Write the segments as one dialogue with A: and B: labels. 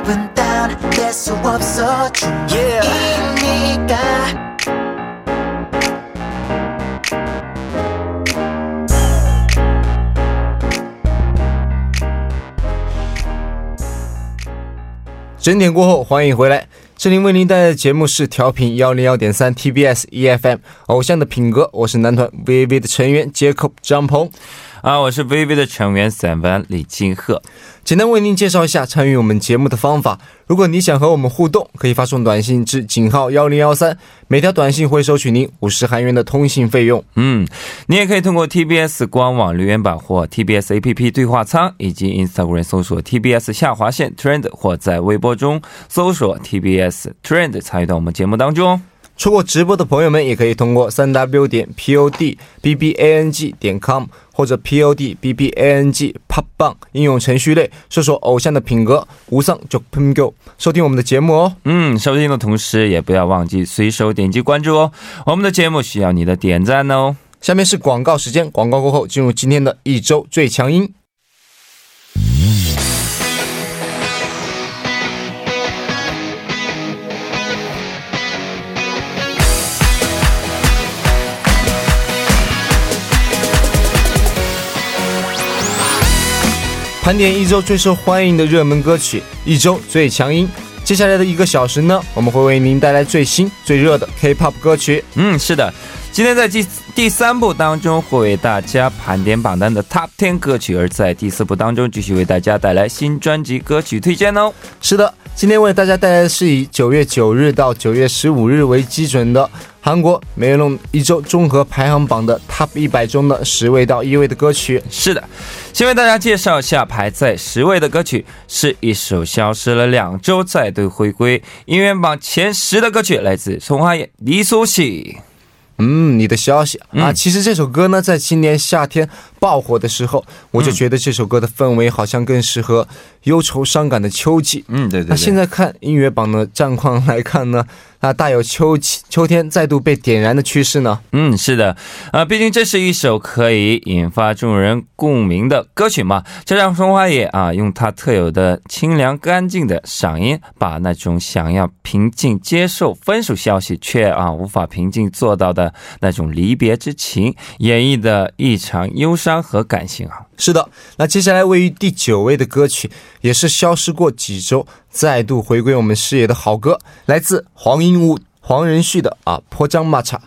A: 기분 다운될 수 없어 중이니까
B: “整点过后，欢迎回来。这里为您带来的节目是调频幺零幺点三 TBS EFM 偶像的品格，我是男团 VV 的成员 Jacob 张鹏。
C: 啊，我是 VV 的成员散文李金鹤。
B: 简单为您介绍一下参与我们节目的方法。如果你想和我们互动，可以发送短信至井号幺零幺三，每条短信会收取您五十韩元的通信费用。
C: 嗯，你也可以通过 TBS 官网留言板或 TBS APP 对话仓，以及 Instagram 搜索 TBS 下划线 Trend，或在微博中搜索 TBS Trend 参与到我们节目当中。
B: 错过直播的朋友们，也可以通过三 W 点 PODBBANG 点 com 或者 PODBBANG Pop 棒应用程序类搜索“偶像的品格”，无上就喷 go 收听我们的节目哦。
C: 嗯，收听的同时也不要忘记随手点击关注哦。我们的节目需要你的点赞哦。
B: 下面是广告时间，广告过后进入今天的一周最强音。盘点一周最受欢迎的热门歌曲，一周最强音。接下来的一个小时呢，我们会为您带来最新最热的 K-pop 歌曲。
C: 嗯，是的，今天在第第三部当中会为大家盘点榜单的 Top Ten 歌曲，而在第四部当中继续为大家带来新专辑歌曲推荐哦。
B: 是的，今天为大家带来的是以九月九日到九月十五日为基准的。韩国梅隆一周综合排行榜的 Top 一百中的十位到一位的歌曲，
C: 是的，先为大家介绍一下排在十位的歌曲，是一首消失了两周再度回归音乐榜前十的歌曲，来自松花野李素熙。
B: 嗯，你的消息啊，其实这首歌呢，在今年夏天爆火的时候，我就觉得这首歌的氛围好像更适合忧愁伤感的秋季。
C: 嗯，对对。
B: 那现在看音乐榜的战况来看呢？那大有秋秋天再度被点燃的趋势呢？
C: 嗯，是的，啊，毕竟这是一首可以引发众人共鸣的歌曲嘛。这让松花野啊，用他特有的清凉干净的嗓音，把那种想要平静接受分手消息却啊无法平静做到的那种离别之情，演绎的异常忧伤和感性啊。
B: 是的，那接下来位于第九位的歌曲，也是消失过几周，再度回归我们视野的好歌，来自黄英武、黄仁旭的啊《泼江马茶》，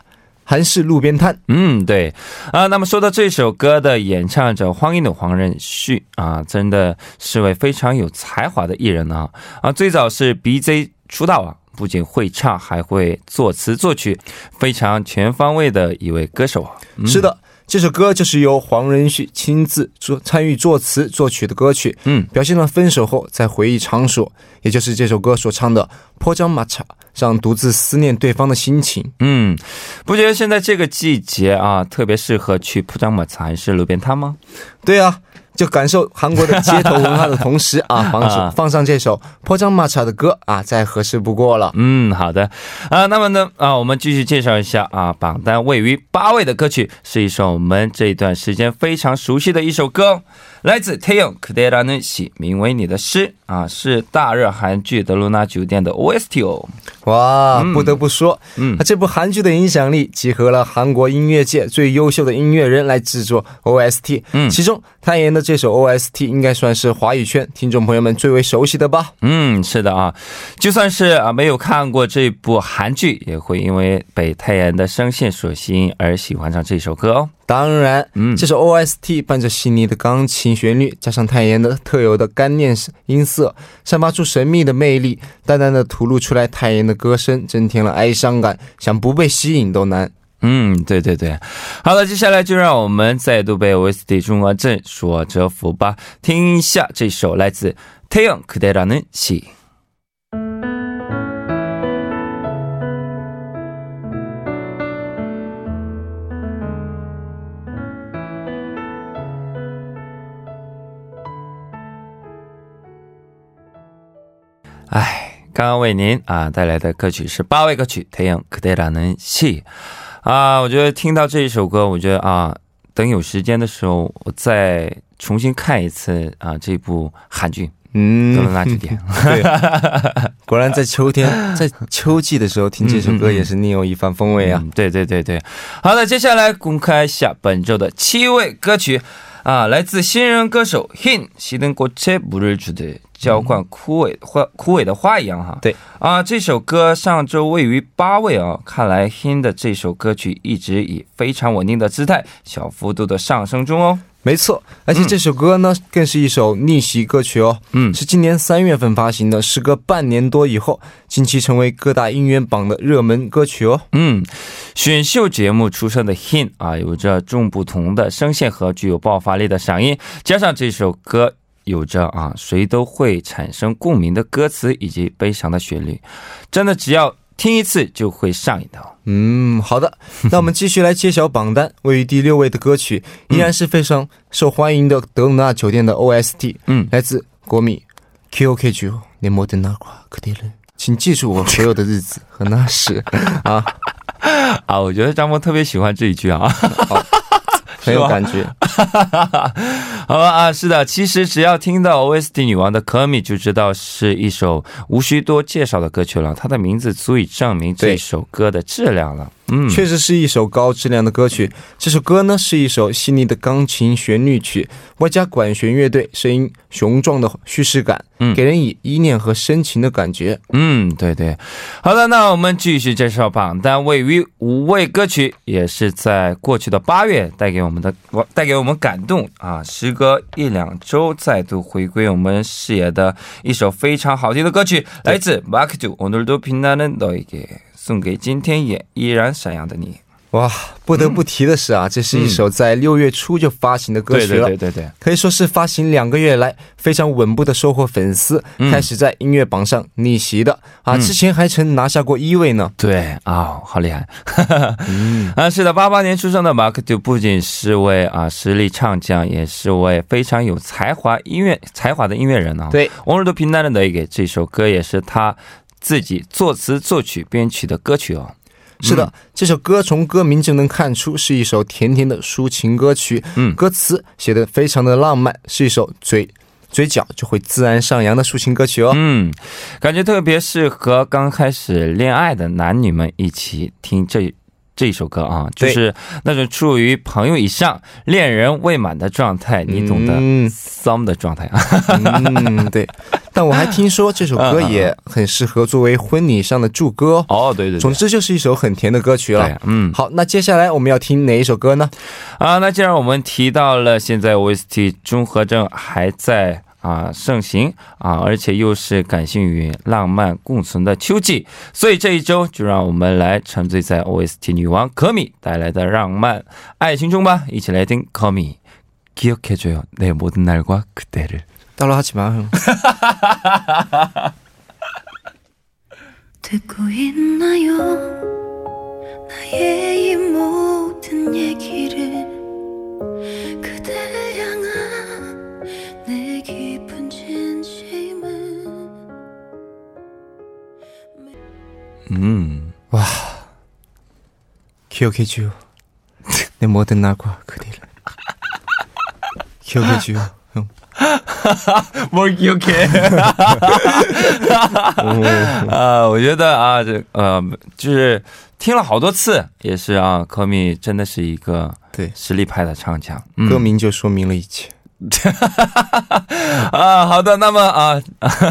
B: 韩式路边摊。
C: 嗯，对啊。那么说到这首歌的演唱者黄英的、黄仁旭啊，真的是位非常有才华的艺人啊啊！最早是 BJ 出道啊，不仅会唱，还会作词作曲，非常全方位的一位歌手啊。
B: 是的。这首歌就是由黄仁旭亲自作参与作词作曲的歌曲，嗯，表现了分手后在回忆场所，也就是这首歌所唱的坡江马茶上独自思念对方的心情。
C: 嗯，不觉得现在这个季节啊，特别适合去坡江马茶还是路边摊吗？
B: 对啊。就感受韩国的街头文化的同时 啊，放上放上这首破张马茶的歌啊，再合适不过了。
C: 嗯，好的啊，那么呢啊，我们继续介绍一下啊，榜单位于八位的歌曲，是一首我们这一段时间非常熟悉的一首歌。来自 Taeyong k d e r a n s 名为你的诗啊，是大热韩剧《德鲁纳酒店》的 OST 哦。
B: 哇，不得不说，嗯，这部韩剧的影响力集合了韩国音乐界最优秀的音乐人来制作 OST。嗯，其中泰妍的这首 OST 应该算是华语圈听众朋友们最为熟悉的吧？
C: 嗯，是的啊，就算是啊没有看过这部韩剧，也会因为被泰妍的声线所吸引而喜欢上这首歌哦。
B: 当然，嗯，这首 OST 伴着细腻的钢琴旋律，加上泰妍的特有的干练音色，散发出神秘的魅力，淡淡的吐露出来泰妍的歌声，增添了哀伤感，想不被吸引都难。
C: 嗯，对对对。好了，接下来就让我们再度被 OST 中华镇所折服吧，听一下这首来自 Kudera 는 시。 哎，刚刚为您啊带来的歌曲是八位歌曲《太阳可得拉能戏》啊，我觉得听到这一首歌，我觉得啊，等有时间的时候，我再重新看一次啊这部韩剧，
B: 嗯
C: 多了那几天。
B: 对，果然在秋天，在秋季的时候听这首歌也是另有一番风味啊。
C: 嗯，对对对对。好的，接下来公开一下本周的七位歌曲啊，来自新人歌手 Hin 熄灯꽃에물을주듯 浇灌枯萎花枯萎的花一样哈。
B: 对
C: 啊，这首歌上周位于八位啊，看来 Hin 的这首歌曲一直以非常稳定的姿态，小幅度的上升中哦。
B: 没错，而且这首歌呢，更是一首逆袭歌曲哦。
C: 嗯
B: 是今年三月份发行的，时隔半年多以后，近期成为各大音乐榜的热门歌曲哦。
C: 嗯，选秀节目出身的 Hin 啊，有着众不同的声线和具有爆发力的嗓音，加上这首歌有着啊谁都会产生共鸣的歌词以及悲伤的旋律真的只要听一次就会上瘾的
B: 嗯好的那我们继续来揭晓榜单位于第六位的歌曲依然是非常受欢迎的德鲁纳酒店的 ost
C: 嗯。
B: 来自国米 Q O K G O 你莫得那夸克迪伦。请记住我所有的日子和那时。啊
C: 啊我觉得张峰特别喜欢这一句啊。
B: 很有感觉。
C: 好吧啊，是的，其实只要听到 OST 女王的可米，就知道是一首无需多介绍的歌曲了。它的名字足以证明这首歌的质量了。嗯，
B: 确实是一首高质量的歌曲。这首歌呢是一首细腻的钢琴旋律曲，外加管弦乐队声音雄壮的叙事感，
C: 嗯
B: 给人以依恋和深情的感觉。
C: 嗯，对对，好的，那我们继续介绍榜单，位于五位歌曲，也是在过去的八月带给我们的，带给我们感动啊！时隔一两周再度回归我们视野的一首非常好听的歌曲，来自 Mark Do 오늘도빛나는너에게 送给今天也依然闪耀的你。
B: 哇，不得不提的是啊，这是一首在六月初就发行的歌
C: 对
B: 曲了。
C: 对对对对，
B: 可以说是发行两个月来非常稳步的收获粉丝，
C: 嗯
B: 开始在音乐榜上逆袭的啊！
C: 嗯
B: 之前还曾拿下过一位呢。
C: 对啊、好厉害！
B: 嗯，
C: 啊，是的，八八年出生的马克杜不仅是位啊实力唱将，也是位非常有才华音乐才华的音乐人啊。
B: 对，
C: 오늘도빛나는너에게这首歌也是他 自己作词、作曲、编曲的歌曲哦。
B: 是的，这首歌从歌名就能看出是一首甜甜的抒情歌曲。
C: 嗯
B: 歌词写的非常的浪漫，是一首嘴嘴角就会自然上扬的抒情歌曲哦。
C: 嗯，感觉特别适合刚开始恋爱的男女们一起听这这一首歌啊，就是那种处于朋友以上、恋人未满的状态，你懂得
B: 嗯
C: ，some 的状态啊。
B: 嗯，对。但我还听说这首歌也很适合作为婚礼上的祝歌哦。
C: 哦，对对
B: 总之就是一首很甜的歌曲了
C: 对。，嗯，
B: 好，那接下来我们要听哪一首歌呢？
C: 啊，那既然我们提到了现在 OST 综合症还在啊盛行啊，而且又是感性与浪漫共存的秋季，所以这一周就让我们来沉醉在 OST 女王可米带来的浪漫爱情中吧，一起来听可米。기억해줘요내모든날과그대를。
B: 따로 하지 마. 형.
D: 듣고 있나요? 나의 이 모든 얘기를 그댈 향한 내 깊은 진심은
C: 음. 와.
B: 기억해주요. 내 모든 날과 그일 기억해주요.
C: work you can 啊，我觉得啊，这呃，就是听了好多次，也是啊，科米真的是一个
B: 对
C: 实力派的唱将，
B: 歌名就说明了一切。
C: 啊，好的，那么啊，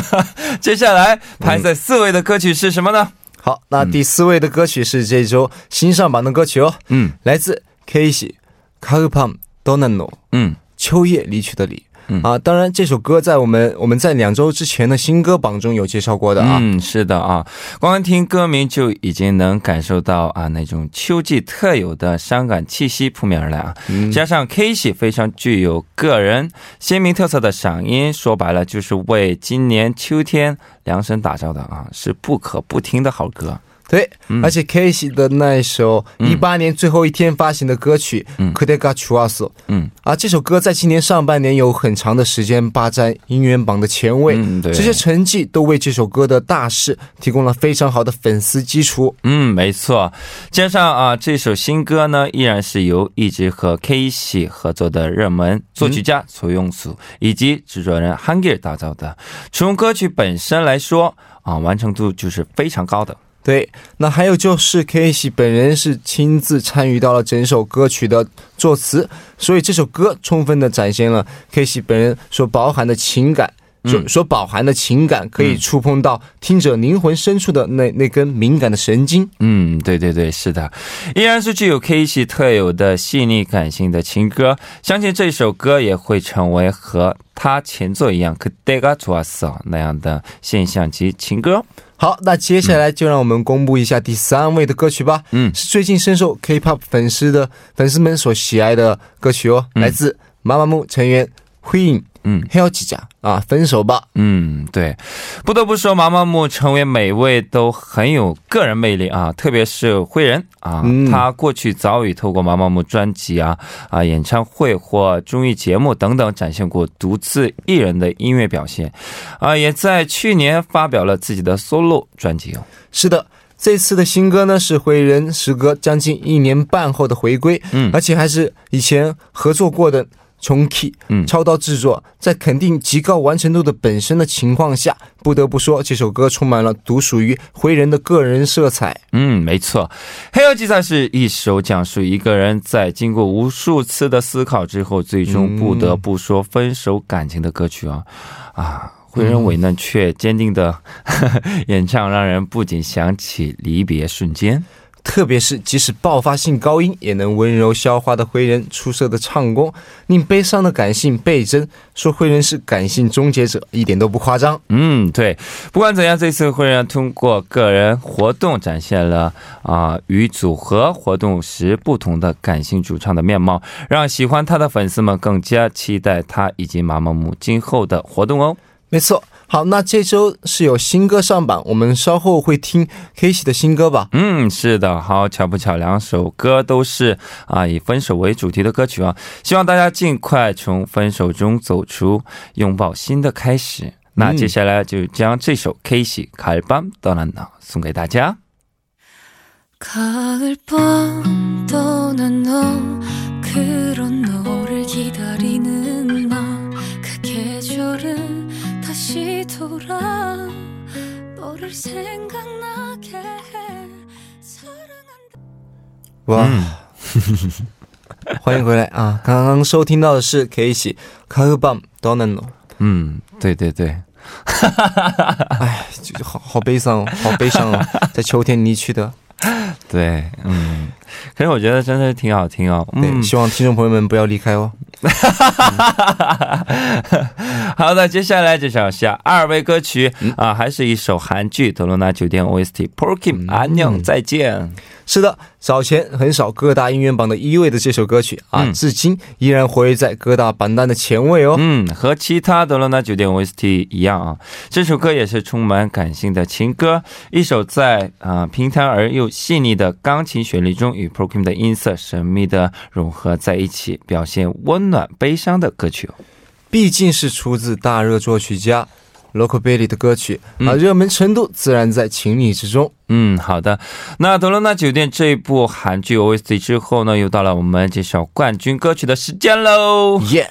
C: 接下来排在四位的歌曲是什么呢？
B: 好，那第四位的歌曲是这周新上榜的歌曲哦，
C: 嗯，
B: 来自 Casey Carpam Donano，
C: 嗯，
B: 秋叶离去的你。
C: 嗯
B: 啊，当然这首歌在我们我们在两周之前的新歌榜中有介绍过的啊。
C: 嗯，是的啊，光听歌名就已经能感受到啊那种秋季特有的伤感气息扑面而来啊。
B: 嗯
C: 加上 K 系非常具有个人鲜明特色的嗓音，说白了就是为今年秋天量身打造的啊，是不可不听的好歌。
B: 对，而且系的那一首一八年最后一天发行的歌曲《k d e g a c h u a s
C: 嗯
B: 啊，这首歌在今年上半年有很长的时间霸占音源榜的前位，
C: 嗯对
B: 这些成绩都为这首歌的大势提供了非常好的粉丝基础。
C: 嗯，没错。加上啊，这首新歌呢，依然是由一直和系合作的热门作曲家崔永祖以及制作人 Hanger 打造的。从歌曲本身来说啊，完成度就是非常高的。
B: 对，那还有就是 K 系本人是亲自参与到了整首歌曲的作词，所以这首歌充分的展现了 K 系本人所饱含的情感，所、
C: 嗯
B: 所饱含的情感，可以触碰到听者灵魂深处的那那根敏感的神经。
C: 嗯，对对对，是的，依然是具有 K 系特有的细腻感性的情歌。相信这首歌也会成为和他前作一样 e g a t u a s 那样的现象级情歌。
B: 好，那接下来就让我们公布一下第三位的歌曲吧。
C: 嗯。
B: 是最近深受 K-pop 粉丝的粉丝们所喜爱的歌曲哦，
C: 嗯。
B: 来自妈妈木成员 Queen
C: 嗯。
B: Hell 几家啊，分手吧。
C: 嗯，对，不得不说，毛毛木成为每位都很有个人魅力啊，特别是灰人啊，
B: 嗯
C: 他过去早已透过毛毛木专辑啊、啊演唱会或综艺节目等等，展现过独自一人的音乐表现，啊，也在去年发表了自己的 solo 专辑哦。
B: 是的，这次的新歌呢是灰人时隔将近一年半后的回归，
C: 嗯
B: 而且还是以前合作过的重 key，
C: 嗯
B: 超刀制作，在肯定极高完成度的本身的情况下，不得不说这首歌充满了独属于辉人的个人色彩。
C: 嗯，没错，《黑曜计算》是一首讲述一个人在经过无数次的思考之后，最终不得不说分手感情的歌曲啊、啊！慧仁委嫩却坚定的 演唱，让人不仅想起离别瞬间。
B: 特别是即使爆发性高音也能温柔消化的灰人出色的唱功，令悲伤的感性倍增。说灰人是感性终结者，一点都不夸张。
C: 嗯，对。不管怎样，这次灰人通过个人活动展现了啊、与组合活动时不同的感性主唱的面貌，让喜欢他的粉丝们更加期待他以及妈妈木今后的活动哦。
B: 没错，好，那这周是有新歌上榜，我们稍后会听 K 喜的新歌吧。
C: 嗯，是的，好巧不巧，两首歌都是啊以分手为主题的歌曲啊，希望大家尽快从分手中走出，拥抱新的开始。那接下来就将这首 K 喜卡尔邦떠난나送给大家。
D: 가을 밤 떠난 너 그런 너를 기다리는 다시 돌아 너를 생각나게 해 사랑한다
B: 哇，
C: 嗯
B: 欢迎回来啊！刚刚收听到的是 K 喜《卡赫棒 Donano》，
C: 嗯，对对对，
B: 哎，就好好悲伤哦，好悲伤哦，在秋天离去的。
C: 对，嗯， 可是我觉得真的挺好听哦。
B: 对，
C: 嗯，
B: 希望听众朋友们不要离开哦。
C: 好的，接下来介绍一下二位歌曲、啊，还是一首韩剧《德罗纳酒店 OST》，Porkim 安녕再见。
B: 是的，早前很少各大音乐榜的一位的这首歌曲啊，
C: 嗯
B: 至今依然活跃在各大榜单的前位哦。
C: 嗯，和其他德罗纳酒店 OST 一样啊，这首歌也是充满感性的情歌，一首在啊、平坦而又细腻的钢琴旋律中与 Porkim 的音色神秘的融合在一起，表现温暖悲伤的歌曲哦。
B: 毕竟是出自大热作曲家 Local Bailey 的歌曲
C: 嗯
B: 啊，热门程度自然在情理之中。
C: 嗯，好的。那《德罗纳酒店》这一部韩剧 OST 之后呢，又到了我们介绍冠军歌曲的时间喽。
B: 耶、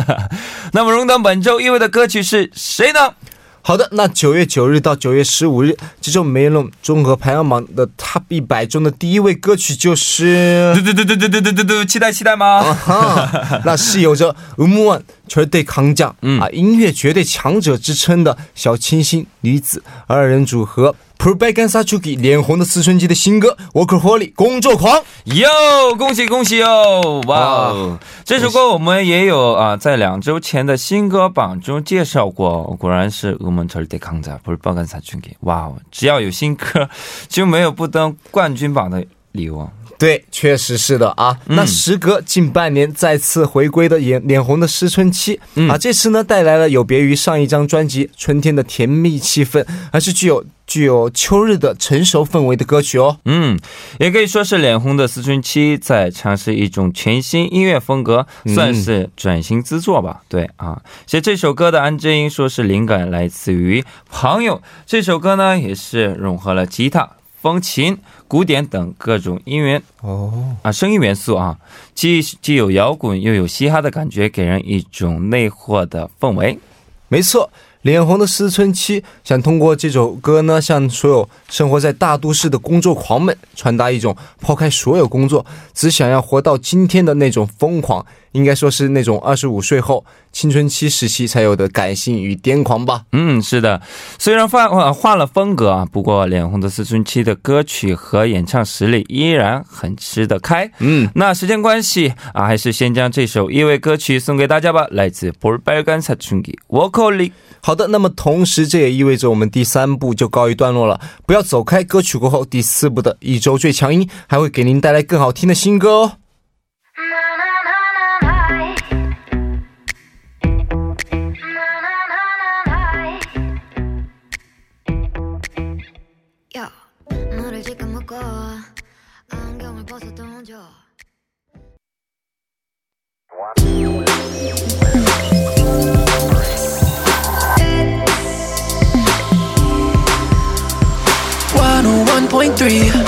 C: 那么荣登本周一位的歌曲是谁呢？
B: 好的，那九月九日到九月十五日，这周 Melon 综合排行榜的 Top 一百中的第一位歌曲就是
C: 嘟嘟嘟嘟嘟嘟嘟嘟嘟，期待期待吗？
B: 哈，那是有着“ one 절대강자”
C: 嗯
B: 啊音乐绝对强者之称的小清新女子二人组合 p r o b a g a n s a c h u k i 脸红的思春期的新歌《Workaholic》工作狂。
C: 哟，恭喜恭喜哦！哇哦，这首歌我们也有啊，在两周前的新歌榜中介绍过。果然是我们절대강자不是爆肝三群给哇哦！只要有新歌，就没有不登冠军榜的 礼物。
B: 对，确实是的啊。那时隔近半年再次回归的脸脸红的思春期、啊，这次呢带来了有别于上一张专辑春天的甜蜜气氛，而是具有具有秋日的成熟氛围的歌曲哦。
C: 嗯，也可以说是脸红的思春期在尝试一种全新音乐风格，算是转型之作吧。对啊，写这首歌的安之英说是灵感来自于朋友。这首歌呢也是融合了吉他、风琴、古典等各种音源
B: 哦，
C: 啊声音元素啊，既既有摇滚又有嘻哈的感觉，给人一种内豁的氛围。
B: 没错。脸红的思春期想通过这首歌呢，向所有生活在大都市的工作狂们传达一种抛开所有工作，只想要活到今天的那种疯狂，应该说是那种二十五岁后青春期时期才有的感性与癫狂吧。
C: 嗯，是的，虽然换换换了风格啊，不过脸红的思春期的歌曲和演唱实力依然很吃得开。
B: 嗯，
C: 那时间关系啊，还是先将这首意味歌曲送给大家吧，来自볼빨간사춘기 워커리。
B: 好的，那么同时这也意味着我们第三部就告一段落了。不要走开，歌曲过后第四部的一周最强音还会给您带来更好听的新歌哦。
D: 야, 너를 지금 묶어 안경을 벗어 던져
E: Three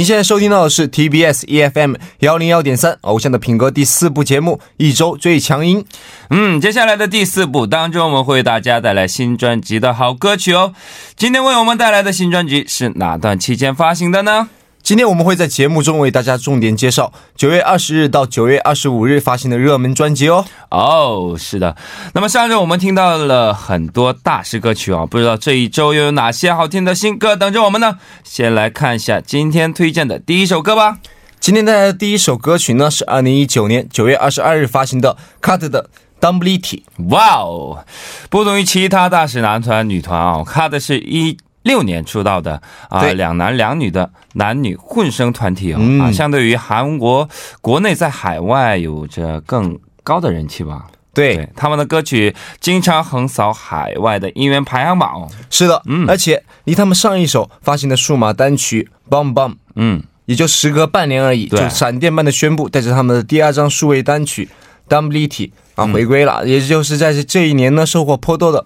B: 您现在收听到的是 TBS EFM 幺零幺点三偶像的品格第四部节目《一周最强音》。
C: 嗯，接下来的第四部当中，我们会为大家带来新专辑的好歌曲哦。今天为我们带来的新专辑是哪段期间发行的呢？
B: 今天我们会在节目中为大家重点介绍九月二十日到九月二十五日发行的热门专辑哦。
C: 哦，是的。那么上周我们听到了很多大师歌曲啊，不知道这一周又有哪些好听的新歌等着我们呢？先来看一下今天推荐的第一首歌吧。
B: 今天带来的第一首歌曲呢，是二零一九年九月二十二日发行的 Cut 的 Dumblity。
C: 哇哦，不同于其他大使男团、女团啊，看的是一。六年出道的啊，
B: 对。
C: 两男两女的男女混声团体哦、
B: 嗯。
C: 啊，相对于韩国国内在海外有着更高的人气吧。
B: 对，
C: 他们的歌曲经常横扫海外的音源排行榜哦。
B: 是的，
C: 嗯。
B: 而且离他们上一首发行的数码单曲《Bum Bum》
C: 嗯，
B: 也就时隔半年而已，就闪电般的宣布，带着他们的第二张数位单曲《Dumblity》啊回归了，也就是在这这一年呢，收获颇多的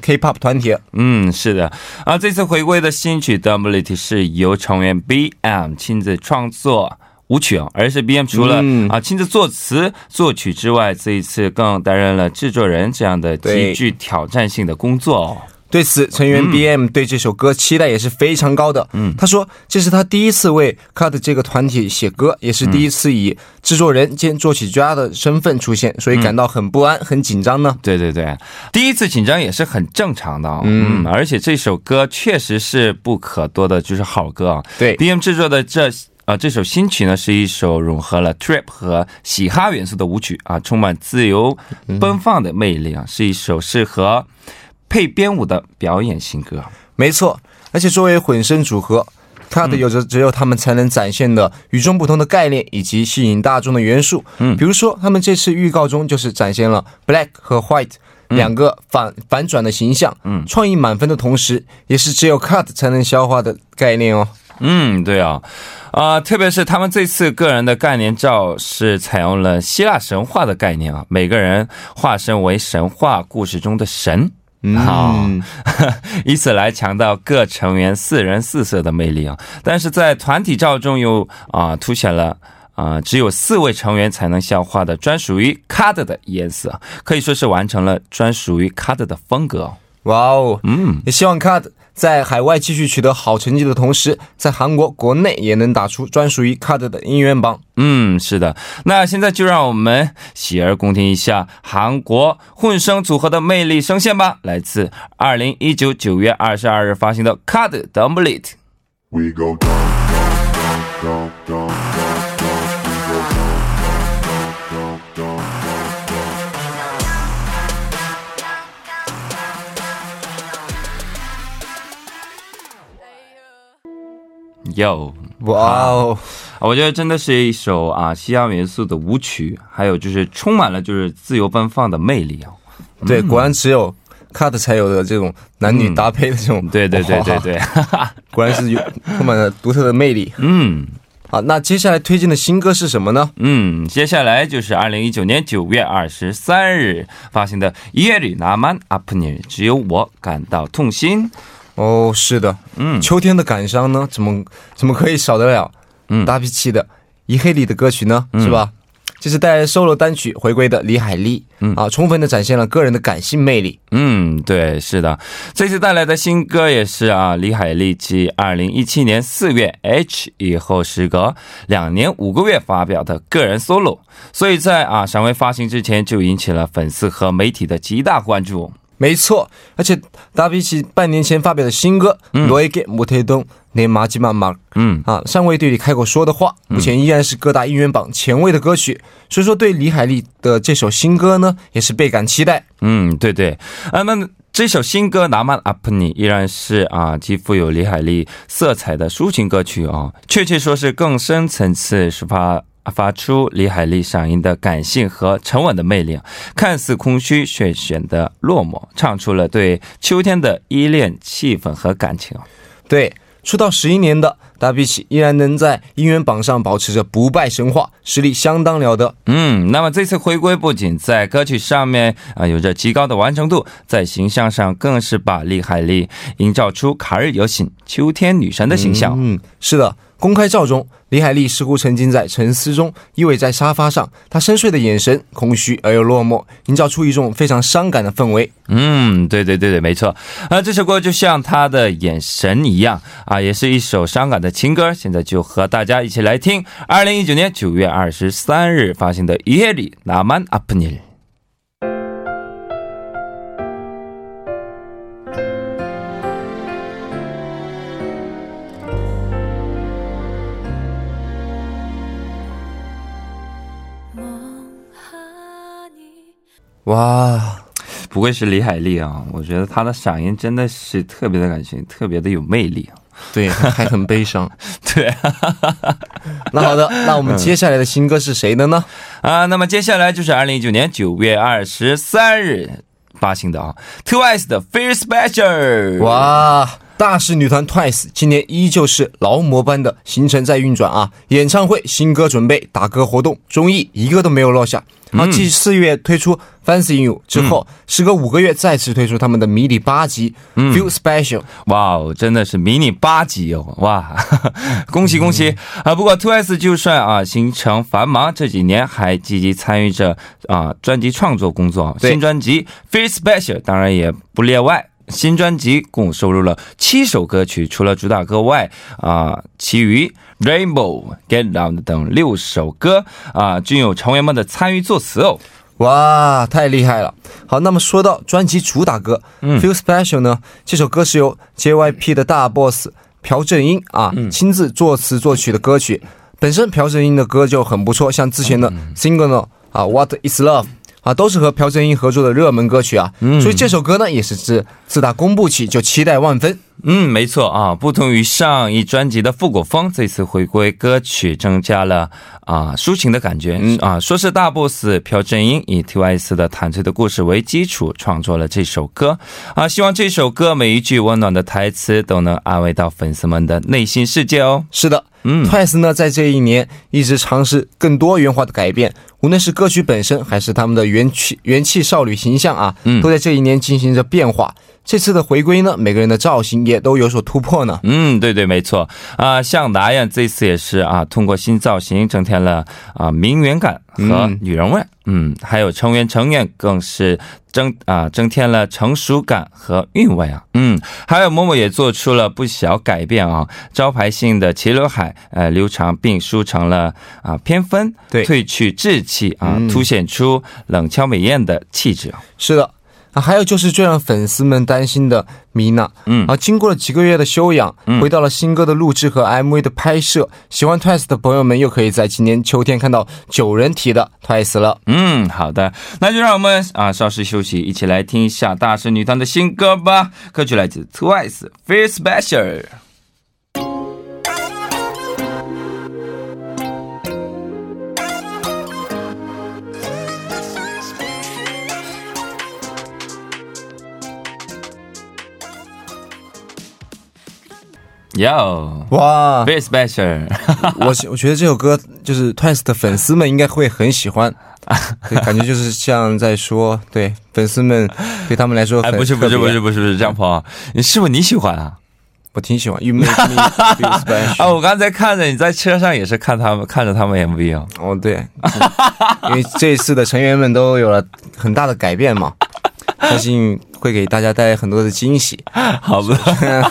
B: K-pop 团体。
C: 嗯，是的，啊，这次回归的新曲《Dumblity》是由成员 BM 亲自创作舞曲哦，而是 BM 除了、
B: 嗯
C: 啊亲自作词作曲之外，这一次更担任了制作人这样的极具挑战性的工作哦。
B: 对此，成员
C: 嗯
B: BM 对这首歌期待也是非常高的。嗯，他说这是他第一次为 Cut 这个团体写歌，也是第一次以制作人兼作曲家的身份出现，所以感到很不安、很紧张呢。
C: 对对对，第一次紧张也是很正常的、哦。嗯，而且这首歌确实是不可多的，就是好歌啊。
B: 对
C: BM 制作的这啊、这首新曲呢，是一首融合了 trip 和嘻哈元素的舞曲啊，充满自由奔放的魅力啊，是一首适合配编舞的表演型歌。
B: 没错，而且作为混声组合。Cut 有着只有他们才能展现的与众不同的概念以及吸引大众的元素。嗯，比如说他们这次预告中就是展现了 Black 和 White 两个反反转的形象。嗯，创意满分的同时，也是只有 Cut 才能消化的概念哦。
C: 嗯，对啊，啊、特别是他们这次个人的概念照是采用了希腊神话的概念啊，每个人化身为神话故事中的神。好、
B: 嗯
C: 以此来强调各成员四人四色的魅力啊。但是在团体照中又啊、凸显了啊、只有四位成员才能消化的专属于 Card 的颜色，可以说是完成了专属于 Card 的风格哦。
B: 哇哦，
C: 嗯，
B: 也希望 Cut 在海外继续取得好成绩的同时，在韩国国内也能打出专属于 CARD 的音源榜。
C: 嗯，是的。那现在就让我们洗耳恭听一下韩国混声组合的魅力声线吧，来自二零一九九月二十二日发行的《CARD 的 Dumblit》。
F: We go down, down, down, down, down,
C: 有，
B: 哇哦！
C: 我觉得真的是一首啊，西洋元素的舞曲，还有就是充满了就是自由奔放的魅力啊。
B: 对，果然只有 cut 才有的这种男女搭配的这种，
C: 对对对对对，
B: 果然是有充满了独特的魅力。
C: 嗯，
B: 好，那接下来推荐的新歌是什么呢？
C: 嗯，接下来就是二零一九年九月二十三日发行的《耶里纳曼阿普尼》，只有我感到痛心。
B: 哦，是的，
C: 嗯
B: 秋天的感伤呢，怎么怎么可以少得了？
C: 嗯
B: 大脾气的一黑里的歌曲呢，
C: 嗯
B: 是吧？这是带来 solo 单曲回归的李海利，
C: 嗯
B: 啊，充分的展现了个人的感性魅力。
C: 嗯，对，是的，这次带来的新歌也是啊，李海利继二零一七年四月 H 以后，时隔两年五个月发表的个人 solo，所以在啊尚未发行之前就引起了粉丝和媒体的极大关注。
B: 没错，而且搭比起半年前发表的新歌《罗伊给摩天东》。连马吉马马，
C: 嗯
B: 啊，尚未对你开口说的话，目前依然是各大音乐榜前卫的歌曲，所以说对李海利的这首新歌呢，也是倍感期待。
C: 嗯，对对，啊，那这首新歌《拿曼阿普尼》依然是啊，既富有李海利色彩的抒情歌曲啊、确切说是更深层次抒发发出李海利嗓音的感性和沉稳的魅力，看似空虚却显得落寞，唱出了对秋天的依恋气氛和感情。
B: 对，出道十一年的达比奇依然能在音源榜上保持着不败神话，实力相当了得。
C: 嗯，那么这次回归不仅在歌曲上面啊、有着极高的完成度，在形象上更是把李海利营造出卡日有醒秋天女神的形象。
B: 嗯，是的，公开照中，李海莉似乎沉浸在沉思中，依偎在沙发上，她深邃的眼神空虚而又落寞，营造出一种非常伤感的氛围。
C: 嗯，对对对对，没错。啊，这首歌就像他的眼神一样啊，也是一首伤感的情歌。现在就和大家一起来听，二零一九年九月二十三日发行的《夜里나만아프니》。
B: 哇，
C: 不愧是李海利啊，我觉得她的嗓音真的是特别的感性，特别的有魅力啊。
B: 对，还很悲伤。
C: 对
B: 那好的，那我们接下来的新歌是谁的呢？
C: 啊，那么接下来就是二零一九年九月二十三日发行的啊，Twice 的《Feel Special》。
B: 哇，大势女团 Twice 今年依旧是劳模般的行程在运转啊！演唱会、新歌准备、打歌活动、综艺一个都没有落下。啊，继四月推出 Fancy You 之后，时隔五个月再次推出他们的迷你八集、Feel Special。
C: 哇哦，真的是迷你八集哦！哇，恭喜恭喜、啊！不过 Twice 就算啊行程繁忙，这几年还积极参与着啊专辑创作工作。新专辑《Feel Special》当然也不例外。新专辑共收录了七首歌曲，除了主打歌外，啊，其余 Rainbow、Get Down 等六首歌啊，均有成员们的参与作词哦。
B: 哇，太厉害了！好，那么说到专辑主打歌、Feel Special 呢，这首歌是由 JYP 的大 boss 朴正英啊、亲自作词作曲的歌曲。本身朴正英的歌就很不错，像之前的 Signal 啊、What Is Love 啊，都是和朴正英合作的热门歌曲啊。所以这首歌呢，也是自自打公布起就期待万分。
C: 嗯，没错啊，不同于上一专辑的复古风，这次回归歌曲增加了啊抒情的感觉。嗯啊，说是大 boss 朴正英以 TWICE 的坦率的故事为基础创作了这首歌啊，希望这首歌每一句温暖的台词都能安慰到粉丝们的内心世界哦。
B: 是的，
C: 嗯
B: ，Twice 呢在这一年一直尝试更多元化的改变，无论是歌曲本身还是他们的元气元气少女形象啊，
C: 嗯
B: 都在这一年进行着变化。这次的回归呢，每个人的造型也都有所突破呢。
C: 嗯，对对，没错啊、像达燕这次也是啊，通过新造型增添了啊名媛感和
B: 嗯
C: 女人味。嗯还有成员成员更是增啊增添了成熟感和韵味啊。嗯，还有某某也做出了不小改变啊，招牌性的齐刘海呃留长并梳成了啊偏分，
B: 对
C: 褪去稚气啊，
B: 嗯
C: 凸显出冷俏美艳的气质啊。
B: 是的。啊，还有就是最让粉丝们担心的米娜，
C: 嗯
B: 啊，经过了几个月的休养，
C: 嗯
B: 回到了新歌的录制和 MV 的拍摄，喜欢 Twice 的朋友们又可以在今年秋天看到九人体的 Twice 了。
C: 嗯，好的，那就让我们啊稍事休息，一起来听一下大神女团的新歌吧。歌曲来自 Twice，《Feel Special》。Yo,
B: 哇
C: ，very special，
B: 我我觉得这首歌就是 Twice 的粉丝们应该会很喜欢，对，感觉就是像在说，对粉丝们对他们来说
C: 哎，
B: 很
C: 不是不是不是不是不是这样鹏啊，你是不是你喜欢啊？
B: 我挺喜欢。You make me feel
C: 啊。我刚才看着你在车上也是看他们看着他们 MV 哦。
B: 哦，对，因为这一次的成员们都有了很大的改变嘛，相信会给大家带来很多的惊喜。
C: 好吧，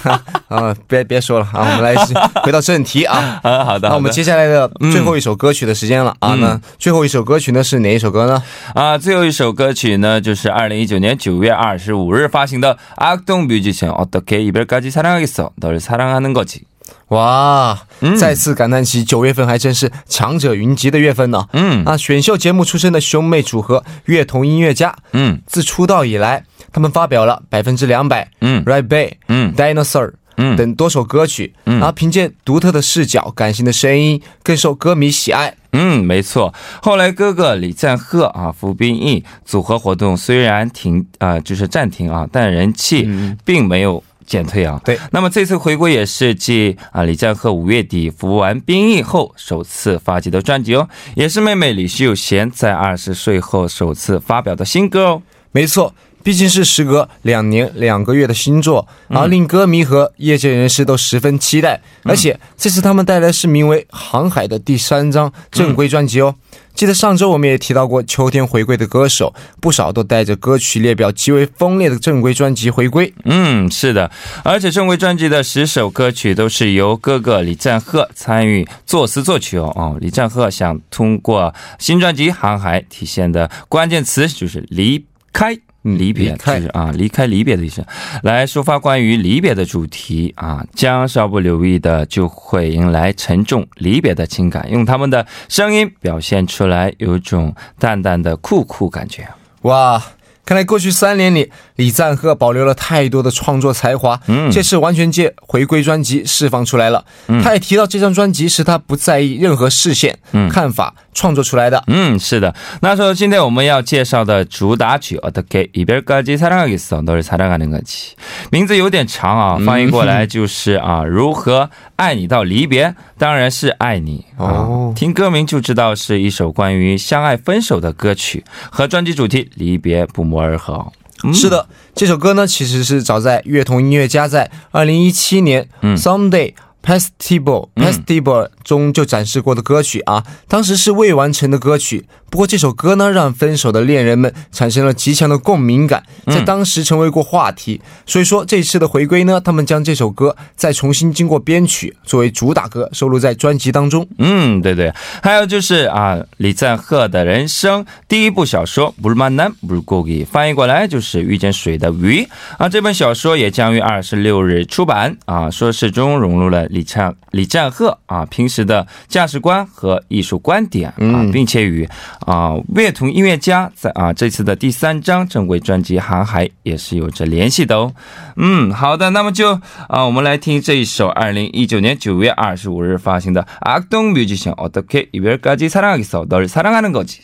B: 啊，别别说了啊，我们来回到正题啊。
C: 啊，好的，
B: 那我们接下来的最后一首歌曲的时间了啊。那最后一首歌曲呢是哪一首歌呢？
C: 啊，最后一首歌曲呢，就是二零一九年九月二十五日发行的악동 뮤지션 어떻게 이별까지 사랑하겠어 너를 사랑하는 거지。
B: 哇，再次感叹起九月份还真是强者云集的月份呢。
C: 嗯
B: 啊，选秀节目出身的兄妹组合乐童音乐家，
C: 嗯
B: 自出道以来，他们发表了百分之两百、
C: 嗯
B: Right Bay、
C: 嗯
B: Dinosaur
C: 嗯
B: 等多首歌曲，然后凭借独特的视角、感性的声音，更受歌迷喜爱。
C: 嗯，没错。后来哥哥李赞赫啊、服兵役组合活动虽然停啊、就是暂停啊，但人气并没有。减退啊，
B: 对。
C: 那么这次回归也是继啊李赞赫五月底服完兵役后首次发迹的专辑哦，也是妹妹李秀贤在二十岁后首次发表的新歌哦。
B: 没错，毕竟是时隔两年两个月的新作，
C: 嗯
B: 而令歌迷和业界人士都十分期待。而且这次他们带来是名为《航海》的第三张正规专辑哦。记得上周我们也提到过秋天回归的歌手，不少都带着歌曲列表极为锋利的正规专辑回归。
C: 嗯，是的，而且正规专辑的十首歌曲都是由哥哥李赞赫参与作词作曲哦。哦，李赞赫想通过新专辑《航海》体现的关键词就是离开。离别
B: 开
C: 就是啊，离开离别的意思，来抒发关于离别的主题啊，将稍不留意的就会迎来沉重离别的情感，用他们的声音表现出来，有一种淡淡的酷酷感觉。
B: 哇！看来过去三年里，李赞赫保留了太多的创作才华。
C: 嗯
B: 这次完全借回归专辑释放出来了。他也提到，这张专辑是他不在意任何视线、看法创作出来的。
C: 嗯，是的。那说今天我们要介绍的主打曲《어떻게 이별까지 사랑하겠어 너를 사랑하는 거지》，名字有点长啊，翻译过来就是啊，如何爱你到离别，当然是爱你啊。
B: 哦
C: 听歌名就知道是一首关于相爱分手的歌曲，和专辑主题离别不谋 而合哦。嗯。
B: 是的，这首歌呢，其实是早在乐童音乐家在二零一七年、嗯。Someday Festival Festival 中就展示过的歌曲啊，当时是未完成的歌曲。不过这首歌呢，让分手的恋人们产生了极强的共鸣感，在当时成为过话题。所以说这次的回归呢，他们将这首歌再重新经过编曲，作为主打歌收录在专辑当中。
C: 嗯，对对，还有就是啊，李赞赫的人生第一部小说《물만난물고기》，翻译过来就是遇见水的鱼啊。这本小说也将于二十六日出版啊。说是中融入了李赞李赞赫啊平时 的价值观和艺术观点啊，并且与啊乐童音乐家在啊这次的第三张正规专辑《航海》也是有着联系的哦。嗯，好的，那么就啊，我们来听这一首二零一九年九月二十五日发行的악동 뮤지션 어떻게 이별까지 사랑하겠어 너를 사랑하는 거지。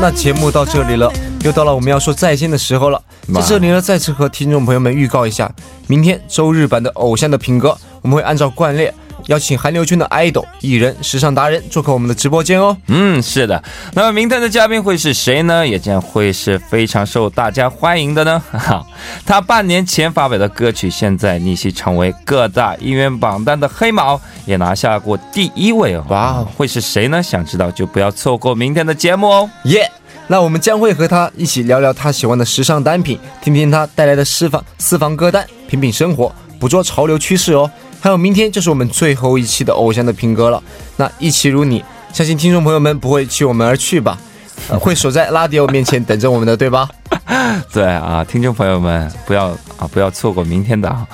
B: 那节目到这里了。又到了我们要说再见的时候了。在这里呢，再次和听众朋友们预告一下，明天周日版的《偶像的品格》，我们会按照惯例邀请韩流圈的 idol 艺人、时尚达人做客我们的直播间哦。
C: 嗯，是的。那么明天的嘉宾会是谁呢？也将会是非常受大家欢迎的呢。哈，他半年前发表的歌曲，现在逆袭成为各大音乐榜单的黑马，也拿下过第一位哦。
B: 哇哦
C: 会是谁呢？想知道就不要错过明天的节目哦。
B: 耶、那我们将会和他一起聊聊他喜欢的时尚单品，听听他带来的私房私房歌单，品品生活，捕捉潮流趋势哦。还有明天就是我们最后一期的偶像的评歌了，那一期如你，相信听众朋友们不会弃我们而去吧，会守在拉迪奥面前等着我们的，对吧？
C: 对啊，听众朋友们不要啊不要错过明天的啊。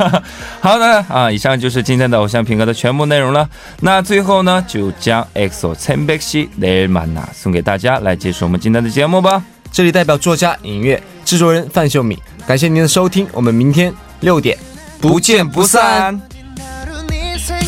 C: 好的啊，以上就是今天的偶像评歌的全部内容了。那最后呢，就将《EXO》《te mbexi》《le mana》送给大家来结束我们今天的节目吧。
B: 这里代表作家、音乐制作人范秀敏，感谢您的收听，我们明天六点
C: 不见不散。sing